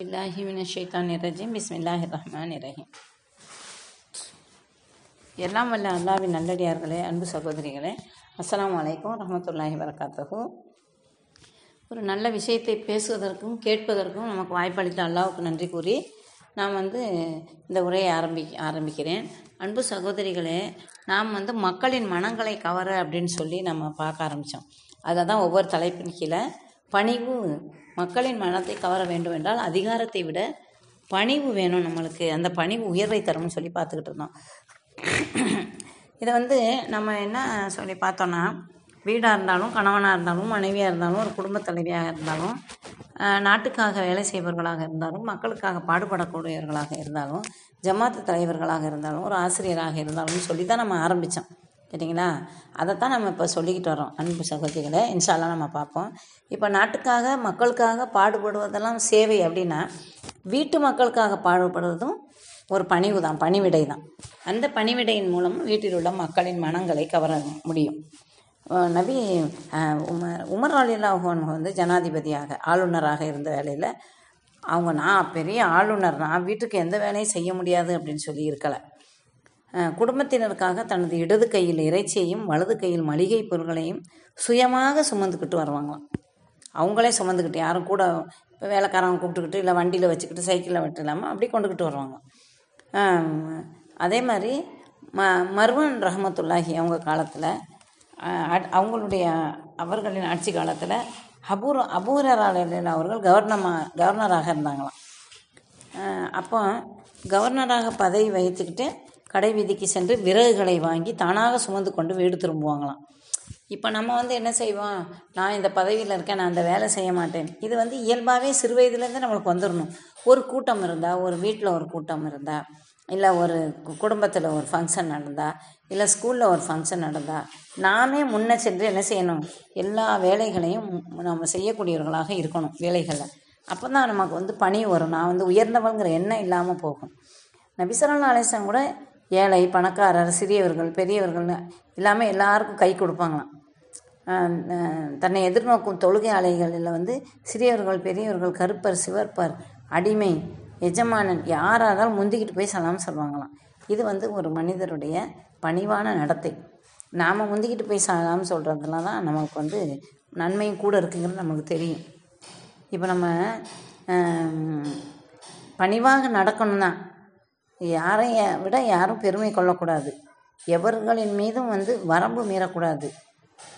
பில்லாஹி பிஸ்மில்லாஹி ரஹ்மான் ரஹீம் எல்லாம் வல்ல அல்லாவின் நல்லடியார்களே அன்பு சகோதரிகளே அஸ்லாம் அலைக்கும் ரஹமத்துல்லாஹி வரகாத்தகு ஒரு நல்ல விஷயத்தை பேசுவதற்கும் கேட்பதற்கும் நமக்கு வாய்ப்பளித்த அல்லாவுக்கு நன்றி கூறி நான் வந்து இந்த உரையை ஆரம்பி ஆரம்பிக்கிறேன். அன்பு சகோதரிகளே நாம் வந்து மக்களின் மனங்களை கவர அப்படின்னு சொல்லி நம்ம பார்க்க ஆரம்பித்தோம் அதை தான் ஒவ்வொரு தலைப்பின் கீழே. பணிவு மக்களின் மனத்தை கவர வேண்டும் என்றால் அதிகாரத்தை விட பணிவு வேணும் நம்மளுக்கு. அந்த பணிவு உயர்வை தரும்னு சொல்லி பார்த்துக்கிட்டு இருந்தோம். இதை வந்து நம்ம என்ன சொல்லி பார்த்தோன்னா வீடாக இருந்தாலும் கணவனாக இருந்தாலும் மனைவியாக இருந்தாலும் ஒரு குடும்பத் தலைவியாக இருந்தாலும் நாட்டுக்காக வேலை செய்பவர்களாக இருந்தாலும் மக்களுக்காக பாடுபடக்கூடியவர்களாக இருந்தாலும் ஜமாத்து தலைவர்களாக இருந்தாலும் ஒரு ஆசிரியராக இருந்தாலும் சொல்லி தான் நம்ம ஆரம்பித்தோம் சரிங்களா? அதைத்தான் நம்ம இப்போ சொல்லிக்கிட்டு வரோம் அன்பு சகோதரிகளை. இன்ஷால்லாம் நம்ம பார்ப்போம். இப்போ நாட்டுக்காக மக்களுக்காக பாடுபடுவதெல்லாம் சேவை அப்படின்னா வீட்டு மக்களுக்காக பாடுபடுவதும் ஒரு பணிவு தான் பணிவிடை தான் அந்த பணிவிடையின் மூலம் வீட்டில் உள்ள மக்களின் மனங்களை கவர முடியும். நபி உமர் உமர் அலிலாஹன் வந்து ஜனாதிபதியாக ஆளுநராக இருந்த வேலையில் அவங்க நான் பெரிய ஆளுநர் நான் வீட்டுக்கு எந்த வேலையும் செய்ய முடியாது அப்படின்னு சொல்லி இருக்கலை. குடும்பத்தினருக்காக தனது இடது கையில் இறைச்சியையும் வலது கையில் மளிகை பொருட்களையும் சுயமாக சுமந்துக்கிட்டு வருவாங்களாம். அவங்களே சுமந்துக்கிட்டு யாரும் கூட இப்போ வேலைக்காரங்க கூப்பிட்டுக்கிட்டு இல்லை வண்டியில் வச்சுக்கிட்டு சைக்கிளில் விட்டு இல்லாமல் அப்படி கொண்டுக்கிட்டு வருவாங்க. அதே மாதிரி ம மர்வன் ரஹமத்துல்லாஹி அவங்க காலத்தில் அவங்களுடைய அவர்களின் ஆட்சி காலத்தில் ஹபூர் அபூரராலின் அவர்கள் கவர்னமா கவர்னராக இருந்தாங்களாம். அப்போ கவர்னராக பதவி வகித்துக்கிட்டு கடை வீதிக்கு சென்று விறகுகளை வாங்கி தானாக சுமந்து கொண்டு வீடு திரும்புவாங்களாம். இப்போ நம்ம வந்து என்ன செய்வோம்? நான் இந்த பதவியில் இருக்கேன் நான் அந்த வேலை செய்ய மாட்டேன். இது வந்து இயல்பாகவே சிறு வயதுலேருந்து நம்மளுக்கு வந்துடணும் ஒரு கூட்டம் இருந்தால் ஒரு வீட்டில் ஒரு கூட்டம் இருந்தால் இல்லை ஒரு குடும்பத்தில் ஒரு ஃபங்க்ஷன் நடந்தால் இல்லை ஸ்கூலில் ஒரு ஃபங்க்ஷன் நடந்தால் நாமே முன்ன சென்று என்ன செய்யணும்? எல்லா வேலைகளையும் நம்ம செய்யக்கூடியவர்களாக இருக்கணும் வேலைகளில். அப்போ தான் நமக்கு வந்து பணி வரும். நான் வந்து உயர்ந்தவங்கிற எண்ணம் இல்லாமல் போகும். நபிசரல்லா அலிஸ்லாம் கூட ஏழை பணக்காரர் சிறியவர்கள் பெரியவர்கள் இல்லாமல் எல்லாருக்கும் கை கொடுப்பாங்களாம். தன்னை எதிர்நோக்கும் தொழுகையாளிகளில் வந்து சிறியவர்கள் பெரியவர்கள் கருப்பர் சிவர்பர் அடிமை எஜமானன் யாராலும் முந்திக்கிட்டு போய் சலாம் சொல்லுவாங்களாம். இது வந்து ஒரு மனிதருடைய பணிவான நடத்தை. நாம் முந்திக்கிட்டு போய் சலாம் சொல்கிறதுல தான் நமக்கு வந்து நன்மையும் கூட இருக்குங்கிறது நமக்கு தெரியும். இப்போ நம்ம பணிவாக நடக்கணும் தான் யாரையும் விட யாரும் பெருமை கொள்ளக்கூடாது. எவர்களின் மீதும் வந்து வரம்பு மீறக்கூடாது.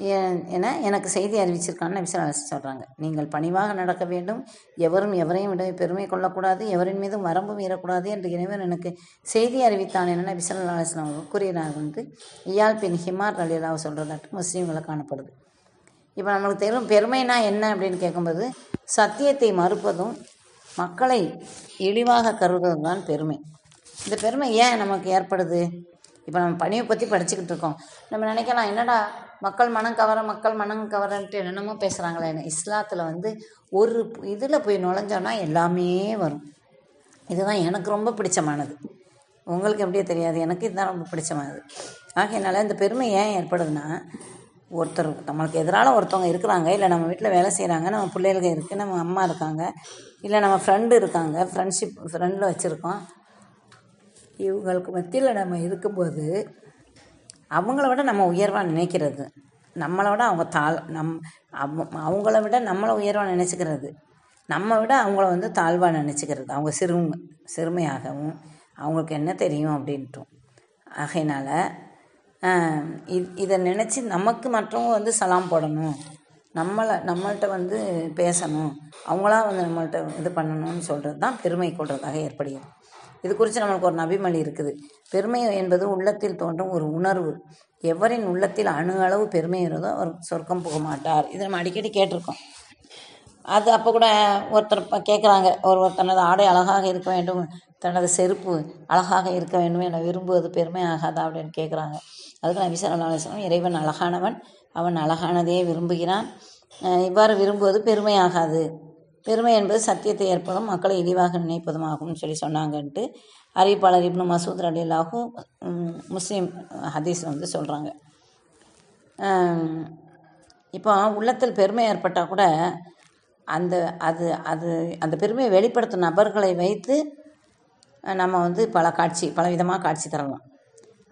ஏ- என எனக்கு செய்தி அறிவிச்சிருக்கான்னு நபிசரா சொல்கிறாங்க நீங்கள் பணிவாக நடக்க வேண்டும். எவரும் எவரையும் விட பெருமை கொள்ளக்கூடாது. எவரின் மீதும் வரம்பு மீறக்கூடாது என்று இறைவன் எனக்கு செய்தி அறிவித்தான் என விசாரணை அலிஸ்லாம் அவர்கள் கூறினார் என்று இயால் பின் ஹிமார் அலிலாவை சொல்கிறதாட்டு முஸ்லீம்களை காணப்படுது. இப்போ நம்மளுக்கு தெரியும் பெருமைனா என்ன அப்படின்னு கேட்கும்போது சத்தியத்தை மறுப்பதும் மக்களை இழிவாக கருதுவதும் தான் பெருமை. இந்த பெருமை ஏன் நமக்கு ஏற்படுது? இப்போ நம்ம பணியை பற்றி படிச்சுக்கிட்டு இருக்கோம். நம்ம நினைக்கலாம் என்னடா மக்கள் மனம் கவர மக்கள் மனம் கவரன்ட்டு என்னென்னமோ பேசுகிறாங்களே இஸ்லாத்தில் வந்து ஒரு இதில் போய் நுழைஞ்சோன்னா எல்லாமே வரும். இதுதான் எனக்கு ரொம்ப பிடிச்சமானது. உங்களுக்கு எப்படியே தெரியாது எனக்கு இதுதான் ரொம்ப பிடிச்சமானது. ஆகையினால இந்த பெருமை ஏன் ஏற்படுதுன்னா ஒருத்தர் நம்மளுக்கு எதிரால் ஒருத்தவங்க இருக்கிறாங்க இல்லை நம்ம வீட்டில் வேலை செய்கிறாங்க நம்ம பிள்ளைகளுக்கு இருக்குது நம்ம அம்மா இருக்காங்க இல்லை நம்ம ஃப்ரெண்டு இருக்காங்க ஃப்ரெண்ட்ஷிப் ஃப்ரெண்டில் வச்சுருக்கோம். இவங்களுக்கு மத்தியில் நம்ம இருக்கும்போது அவங்கள விட நம்ம உயர்வாக நினைக்கிறது. நம்மளை விட அவங்க தாழ் நம் அவ- அவங்கள விட நம்மளை உயர்வாக நினச்சிக்கிறது. நம்ம விட அவங்கள வந்து தாழ்வாக நினச்சிக்கிறது. அவங்க சிறுமை சிறுமையாகவும் அவங்களுக்கு என்ன தெரியும் அப்படின்ட்டும். ஆகையினால் இது இதை நினச்சி நமக்கு மற்றவங்க வந்து சலாம் போடணும். நம்மளை நம்மள்ட்ட வந்து பேசணும். அவங்களா வந்து நம்மள்ட்ட இது பண்ணணும்னு சொல்கிறது தான் பெருமை கொள்றதாக ஏற்படுகிறது. இது குறித்து நம்மளுக்கு ஒரு நபிமொழி இருக்குது. பெருமை என்பது உள்ளத்தில் தோன்றும் ஒரு உணர்வு. எவரின் உள்ளத்தில் அணு அளவு பெருமை இருந்தோ அவர் சொர்க்கம் போக மாட்டார். இதை நம்ம அடிக்கடி கேட்டிருக்கோம். அது அப்போ கூட ஒருத்தர் கேட்குறாங்க ஒருவர் தனது ஆடை அழகாக இருக்க வேண்டும். தனது செருப்பு அழகாக இருக்க வேண்டும். என விரும்புவது பெருமை ஆகாதா அப்படின்னு கேட்குறாங்க அதுக்கு நான் ஸல்லல்லாஹு இறைவன் அழகானவன். அவன் அழகானதையே விரும்புகிறான். இவ்வாறு விரும்புவது பெருமையாகாது பெருமை என்பது சத்தியத்தை ஏற்பதும் மக்களை இழிவாக நினைப்பதும் ஆகும்னு சொல்லி சொன்னாங்கன்ட்டு அறிவிப்பாளர் இப்னு மசூத் ரலியல்லாஹு முஸ்லீம் ஹதீஸ் வந்து சொல்கிறாங்க இப்போ உள்ளத்தில் பெருமை ஏற்பட்டால் கூட அந்த அது அது அந்த பெருமையை வெளிப்படுத்தும் நபர்களை வைத்து நம்ம வந்து பல காட்சி பல விதமாக காட்சி தரலாம்.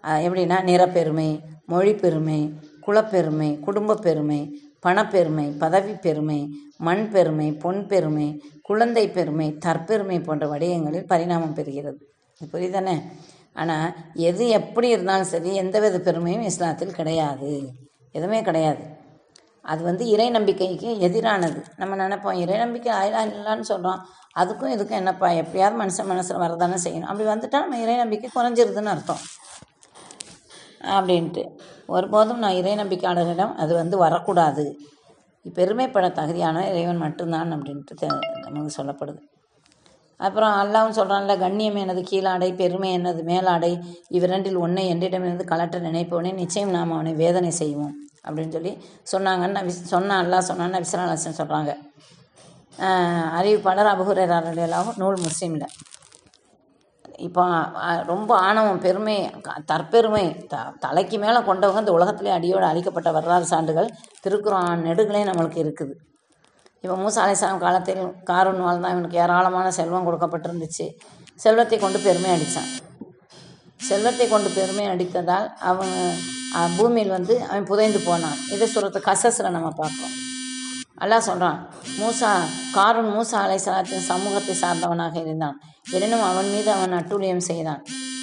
எப்படின்னா நிறப்பெருமை மொழி பெருமை குலப்பெருமை குடும்ப பெருமை பணப்பெருமை பதவி பெருமை மண் பெருமை பொன் பெருமை குழந்தை பெருமை தற்பெருமை போன்ற வடிவங்களில் பரிணாமம் பெறுகிறது. புரியுதானே? ஆனால் எது எப்படி இருந்தாலும் சரி எந்தவித பெருமையும் இஸ்லாத்தில் கிடையாது. எதுவுமே கிடையாது. அது வந்து இறை நம்பிக்கைக்கு எதிரானது. நம்ம நினைப்போம் இறை நம்பிக்கை ஆயிலா இல்லைன்னு சொல்கிறோம் அதுக்கும் இதுக்கும் என்னப்பா எப்படியாவது மனுஷன் மனசில் வரதானே செய்யணும். அப்படி வந்துட்டால் நம்ம இறை நம்பிக்கை குறைஞ்சிருதுன்னு அர்த்தம். அப்படின்ட்டு. ஒருபோதும் நான் இறை நம்பிக்கையாளர்களிடம் அது வந்து வரக்கூடாது. பெருமைப்பட தகுதியான இறைவன் மட்டும்தான் அப்படின்ட்டு நமக்கு சொல்லப்படுது. அப்புறம் அல்லாவும் சொல்கிறான்ல கண்ணியம் எனது கீழாடை பெருமை என்னது மேலாடை இவ்விரண்டில் ஒன்றை என்னிடமிருந்து கலற்ற நினைப்பவனே நிச்சயம் நாம் அவனை வேதனை செய்வோம். அப்படின்னு சொல்லி சொன்னாங்கன்னு விஸ் சொன்ன அல்லா சொன்னான்னு நபிசலாசன் சொல்கிறாங்க அறிவிப்பாளர் அபுகுரேராக நூல் முஸ்லீமில் இப்போ ரொம்ப ஆணவம் பெருமை தற்பெருமை த தலைக்கு மேலே கொண்டவங்க இந்த உலகத்திலே அடியோடு அழிக்கப்பட்ட வரலாறு சான்றுகள் திருக்குறான் நெடுகளே நம்மளுக்கு இருக்குது. இப்போ மூசா அலைஹிஸ்ஸலாம் காலத்தில் காரூன் வாழ்ந்தான் இவனுக்கு ஏராளமான செல்வம் கொடுக்கப்பட்டிருந்துச்சு. செல்வத்தை கொண்டு பெருமை அடித்தான் செல்வத்தை கொண்டு பெருமை அடித்ததால் அவன் பூமியில் வந்து அவன் புதைந்து போனான். இதை சொல்கிறது கசஸில் நம்ம பார்க்குறோம். நல்லா சொல்கிறான் மூசா காரூன் மூசா அலைசலாத்தின் சமூகத்தை சார்ந்தவனாக இருந்தான். எனினும் அவன் மீது அவன் அட்டூழியம் செய்தான்.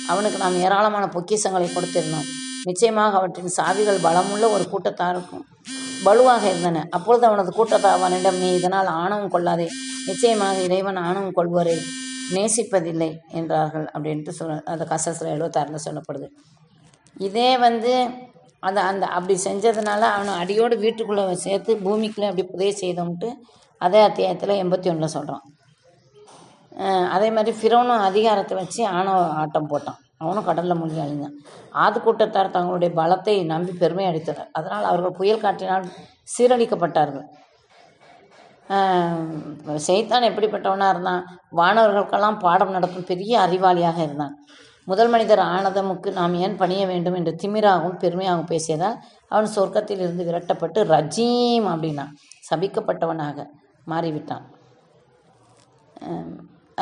அவனுக்கு நாம் ஏராளமான பொக்கிஷங்களை கொடுத்திருந்தோம். நிச்சயமாக அவற்றின் சாவிகள் பலமுள்ள ஒரு கூட்டத்தாருக்கும் வலுவாக இருந்தன. அப்பொழுது அவனது கூட்டத்தார் அவனிடம் நீ இதனால் ஆணவம் கொள்ளாதே. நிச்சயமாக இறைவன் ஆணவம் கொள்வரை. நேசிப்பதில்லை என்றார்கள். அப்படின்ட்டு சொல்ல அந்த கசஸில் எழுபத்தாறில் சொல்லப்படுது. இதே வந்து அந்த அந்த அப்படி செஞ்சதுனால அவனை அடியோடு வீட்டுக்குள்ளே சேர்த்து பூமிக்குள்ளே அப்படி புதைய செய்தோம்ட்டு அதே அத்தியாயத்தில் எண்பத்தி ஒன்றில் சொல்கிறான் அதே மாதிரி ஃபிரோனும் அதிகாரத்தை வச்சு ஆணவ ஆட்டம் போட்டான். அவனும் கடலில் மூழ்கி அழிஞ்சான் ஆது கூட்டத்தார் தங்களுடைய பலத்தை நம்பி பெருமை அடித்தனர். அதனால் அவர்கள் புயல் காற்றினால் சீரழிக்கப்பட்டார்கள். செய்தான் எப்படிப்பட்டவனாக இருந்தான்? வானவர்களுக்கெல்லாம் பாடம் நடத்தும் பெரிய அறிவாளியாக இருந்தான். முதல் மனிதர் ஆனதமுக்கு நாம் ஏன் பணிய வேண்டும் என்று திமிராகவும் பெருமையாகவும் பேசியதால் அவன் சொர்க்கத்தில் இருந்து விரட்டப்பட்டு ரஜீம் அப்படின்னா சபிக்கப்பட்டவனாக மாறிவிட்டான்.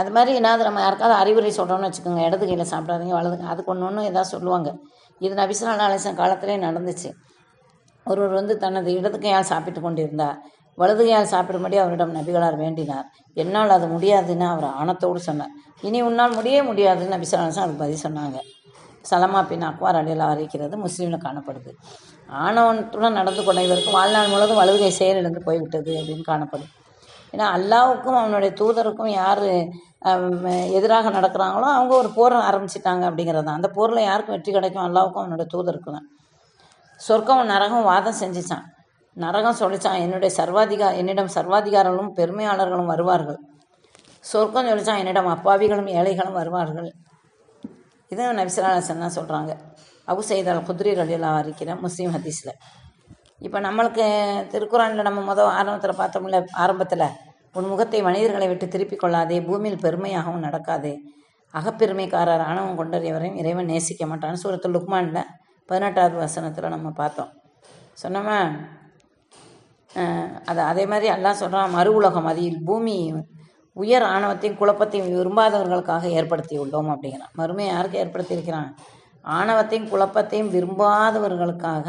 அது மாதிரி ஏதாவது நம்ம யாருக்காவது அறிவுரை சொல்கிறோம்னு வச்சுக்கோங்க. இடது கையில் சாப்பிடாதீங்க வலது அதுக்கு ஒன்று ஒன்று ஏதாவது சொல்லுவாங்க. இது நபிசுல்லா அலிசன் காலத்திலே நடந்துச்சு. ஒருவர் வந்து தனது இடது கையால் சாப்பிட்டு கொண்டிருந்தார். வலது கையால் சாப்பிடும்படி அவரிடம் நபிகளார் வேண்டினார். என்னால் அது முடியாதுன்னு அவர் ஆணத்தோடு சொன்னார். இனி உன்னால் முடியே முடியாதுன்னு நபிசலாசன் அதுக்கு பதில் சொன்னாங்க. சலமா பின் அக்வார் அடையில் அறிவிக்கிறது முஸ்லீமில் காணப்படுது. ஆணவத்துடன் நடந்து கொண்ட இவருக்கு வாழ்நாள் முழுவதும் வலது கை செயலிழந்து போய்விட்டது அப்படின்னு காணப்படுது ஏன்னா அல்லாவுக்கும் அவனுடைய தூதருக்கும் யார் எதிராக நடக்கிறாங்களோ அவங்க ஒரு போர் ஆரம்பிச்சிட்டாங்க அப்படிங்கிறது தான் அந்த போரில் யாருக்கு வெற்றி கிடைக்கும்? அல்லாவுக்கும் அவனுடைய தூதருக்கு தான் சொர்க்கம் நரகம் வாதம் செஞ்சிச்சான். நரகம் சொல்லிச்சான் என்னுடைய சர்வாதிகா என்னிடம் சர்வாதிகாரங்களும் பெருமையாளர்களும் வருவார்கள். சொர்க்கம் சொல்லிச்சான் என்னிடம் அப்பாவிகளும் ஏழைகளும் வருவார்கள். இது நபிசலாசன் தான் சொல்கிறாங்க அபு செய்தால் குதிரை குத்ரி அறிக்கிறேன் முஸ்லீம் ஹதீஸில். இப்போ நம்மளுக்கு திருக்குறானில் நம்ம முதல் ஆரம்பத்தில் பார்த்தோம்ல ஆரம்பத்தில் உன் முகத்தை மனிதர்களை விட்டு திருப்பிக் கொள்ளாதே பூமியில் பெருமையாகவும் நடக்காதே. அகப்பெருமைக்காரர் ஆணவம் கொண்டறியவரையும் இறைவன் நேசிக்க மாட்டான்னு சூரத்தில் லுக்மானில் பதினெட்டாவது வசனத்தில் நம்ம பார்த்தோம். சொன்னோமா? அது அதே மாதிரி எல்லாம் சொல்கிறான் மறு உலகம் அதில் பூமி உயர் ஆணவத்தையும் குழப்பத்தையும் விரும்பாதவர்களுக்காக ஏற்படுத்தி உள்ளோம் அப்படிங்கிறான். மறுமையை யாருக்கு ஏற்படுத்தியிருக்கிறான்? ஆணவத்தையும் குழப்பத்தையும் விரும்பாதவர்களுக்காக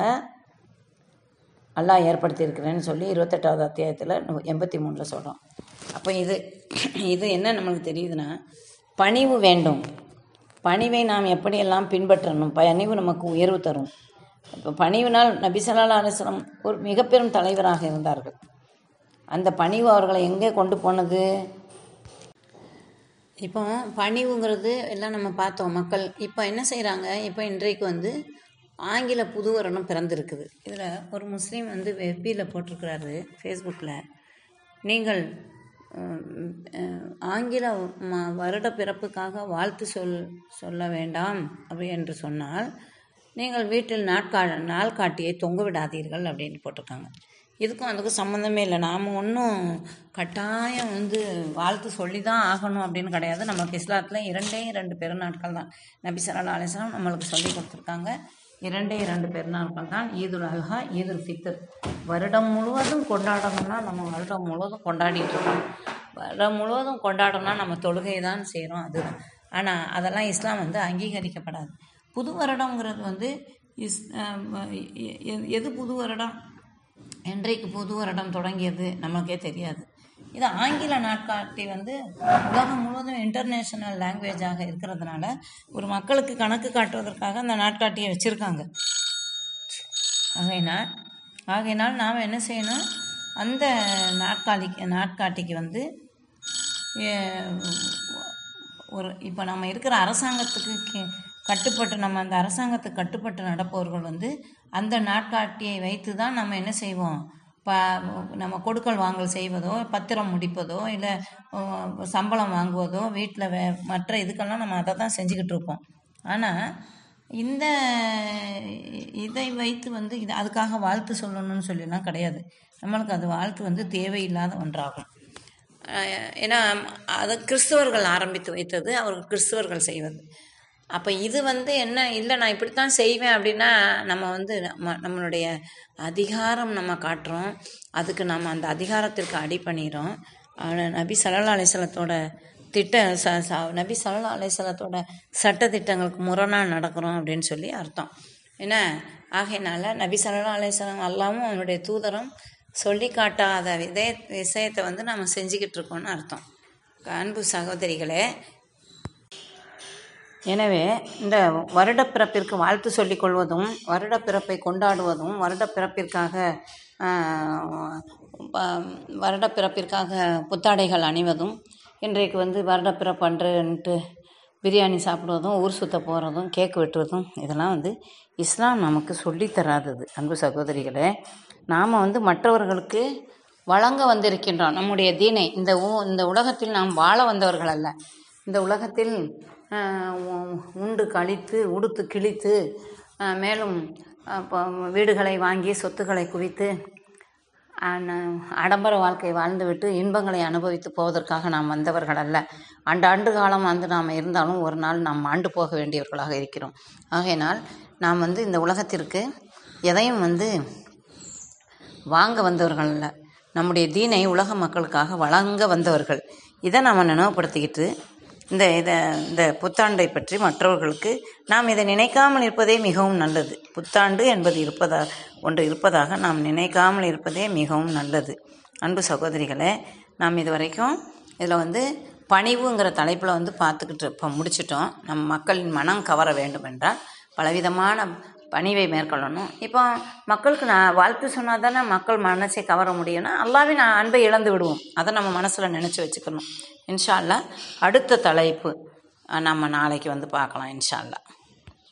அல்லாஹ் ஏற்படுத்தியிருக்கிறேன்னு சொல்லி இருபத்தெட்டாவது அத்தியாயத்தில் எண்பத்தி மூணில் சொல்கிறோம் அப்போ இது இது என்ன நம்மளுக்கு தெரியுதுன்னா பணிவு வேண்டும். பணிவை நாம் எப்படியெல்லாம் பின்பற்றணும்? பணிவு நமக்கு உயர்வு தரும். இப்போ பணிவினால் நபிசல்லா அலுவலம் ஒரு மிக பெரும் தலைவராக இருந்தார்கள். அந்த பணிவு அவர்களை எங்கே கொண்டு போனது? இப்போ பணிவுங்கிறது எல்லாம் நம்ம பார்த்தோம். மக்கள் இப்போ என்ன செய்கிறாங்க இப்போ இன்றைக்கு வந்து ஆங்கில புது வருடம் பிறந்திருக்குது. இதில் ஒரு முஸ்லீம் வந்து வெப்பியில் போட்டிருக்கிறாரு ஃபேஸ்புக்கில் நீங்கள் ஆங்கில ம- வருட பிறப்புக்காக வாழ்த்து சொல் சொல்ல வேண்டாம் அப்படி என்று சொன்னால் நீங்கள் வீட்டில் நாட்கா நாள்காட்டியை தொங்க விடாதீர்கள் அப்படின்னு போட்டிருக்காங்க. இதுக்கும் அதுக்கும் சம்மந்தமே இல்லை. நாம் ஒன்றும் கட்டாயம் வந்து வாழ்த்து சொல்லி தான் ஆகணும் அப்படின்னு கிடையாது. நமக்கு இஸ்லாத்தில் இரண்டே இரண்டு பெருநாட்கள் தான். நபி ஸல்லல்லாஹு நம்மளுக்கு சொல்லி கொடுத்துருக்காங்க. இரண்டே இரண்டு பெருநாட்கள் தான். ஈதுல் அல்ஹா ஈதுல் ஃபித்தர் வருடம் முழுவதும் கொண்டாடணும்னா நம்ம வருடம் முழுவதும் கொண்டாடிட்டு இருக்கோம். வருடம் முழுவதும் கொண்டாடணும்னா நம்ம தொழுகை தான் செய்கிறோம் அதுதான். ஆனால் அதெல்லாம் இஸ்லாம் வந்து அங்கீகரிக்கப்படாது. புது வருடங்கிறது வந்து இஸ் எ- எ- எது புது வருடம்? என்றைக்கு புது வருடம் தொடங்கியது நமக்கே தெரியாது. இது ஆங்கில நாட்காட்டி வந்து உலகம் முழுவதும் இன்டர்நேஷனல் லாங்குவேஜாக இருக்கிறதுனால ஒரு மக்களுக்கு கணக்கு காட்டுவதற்காக அந்த நாட்காட்டியை வச்சுருக்காங்க. ஆகையினால் ஆகையினால் நாம் என்ன செய்யணும்? அந்த நாட்காலிக்கு நாட்காட்டிக்கு வந்து ஒரு இப்போ நம்ம இருக்கிற அரசாங்கத்துக்கு கட்டுப்பட்டு நம்ம அந்த அரசாங்கத்துக்கு கட்டுப்பட்டு நடப்பவர்கள் வந்து அந்த நாட்காட்டியை வைத்து தான் நம்ம என்ன செய்வோம்? ப நம்ம கொடுக்கல் வாங்கல் செய்வதோ பத்திரம் முடிப்பதோ இல்லை சம்பளம் வாங்குவதோ வீட்டில் வே மற்ற இதுக்கெல்லாம் நம்ம அதை தான் செஞ்சுக்கிட்டு இருப்போம். ஆனால் இந்த இதை வைத்து வந்து இது அதுக்காக வாழ்த்து சொல்லணும்னு சொல்லிலாம் கிடையாது. நம்மளுக்கு அது வாழ்த்து வந்து தேவையில்லாத ஒன்றாகும். ஏன்னா அது கிறிஸ்தவர்கள் ஆரம்பித்து வைத்தது அவர்கள் கிறிஸ்தவர்கள் செய்வது. அப்போ இது வந்து என்ன? இல்லை நான் இப்படித்தான் செய்வேன் அப்படின்னா நம்ம வந்து நம்ம நம்மளுடைய அதிகாரம் நம்ம காட்டுறோம். அதுக்கு நம்ம அந்த அதிகாரத்திற்கு அடி ஆனால் நபி சல்லா அலிஸ்லத்தோட திட்ட ச ச நபி சல்லா அலிஸ்லத்தோட சட்ட திட்டங்களுக்கு முரணாக நடக்கிறோம் அப்படின்னு சொல்லி அர்த்தம். என்ன? ஆகையினால நபி சல்லா அலிஸ்லாம் அல்லாவும் அவனுடைய தூதரம் சொல்லி காட்டாத இதே விஷயத்தை வந்து நம்ம செஞ்சுக்கிட்டு இருக்கோம்னு அர்த்தம். அன்பு சகோதரிகளே எனவே இந்த வருடப்பிறப்பிற்கு வாழ்த்து சொல்லிக் கொள்வதும் வருடப்பிறப்பை கொண்டாடுவதும் வருடப்பிறப்பிற்காக வருடப்பிறப்பிற்காக புத்தாடைகள் அணிவதும் இன்றைக்கு வந்து வருடப்பிறப்பு அன்றுன்ட்டு பிரியாணி சாப்பிடுவதும் ஊர் சுத்த போகிறதும் கேக் வெட்டுவதும் இதெல்லாம் வந்து இஸ்லாம் நமக்கு சொல்லித் தராதது அன்பு சகோதரிகளே. நாம் வந்து மற்றவர்களுக்கு வழங்க வந்திருக்கின்றோம். நம்முடைய தீனை இந்த ஊ- இந்த உலகத்தில் நாம் வாழ வந்தவர்கள் அல்ல. இந்த உலகத்தில் உண்டு கழித்து உடுத்து கிழித்து மேலும் அப்போ வீடுகளை வாங்கி சொத்துக்களை குவித்து அடம்பர வாழ்க்கை வாழ்ந்துவிட்டு இன்பங்களை அனுபவித்து போவதற்காக நாம் வந்தவர்கள் அல்ல. ஆண்டு காலம் வந்து நாம் இருந்தாலும் ஒரு நாள் நாம் ஆண்டு போக வேண்டியவர்களாக இருக்கிறோம். ஆகையினால் நாம் வந்து இந்த உலகத்திற்கு எதையும் வந்து வாங்க வந்தவர்கள் அல்ல. நம்முடைய தீனை உலக மக்களுக்காக வழங்க வந்தவர்கள். இதை நாம் நினைவுபடுத்திக்கிட்டு இந்த இதை இந்த புத்தாண்டை பற்றி மற்றவர்களுக்கு நாம் இதை நினைக்காமல் இருப்பதே மிகவும் நல்லது. புத்தாண்டு என்பது இருப்பதா ஒன்று இருப்பதாக நாம் நினைக்காமல் இருப்பதே மிகவும் நல்லது. அன்பு சகோதரிகளே நாம் இது வரைக்கும் இதில் வந்து பணிவுங்கிற தலைப்பில் வந்து பார்த்துக்கிட்டு இப்போ முடிச்சிட்டோம். நம் மக்களின் மனம் கவர வேண்டும் என்றால் பலவிதமான பணிவை மேற்கொள்ளணும். இப்போ மக்களுக்கு நான் வாழ்த்து சொன்னால் தானே மக்கள் மனசை கவர முடியும்னா அல்லாவின் அன்பை இழந்து விடுவோம். அதை நம்ம மனசில் நினச்சி வச்சுக்கணும். இன்ஷால்லா அடுத்த தலைப்பு நம்ம நாளைக்கு வந்து பார்க்கலாம் இன்ஷால்லா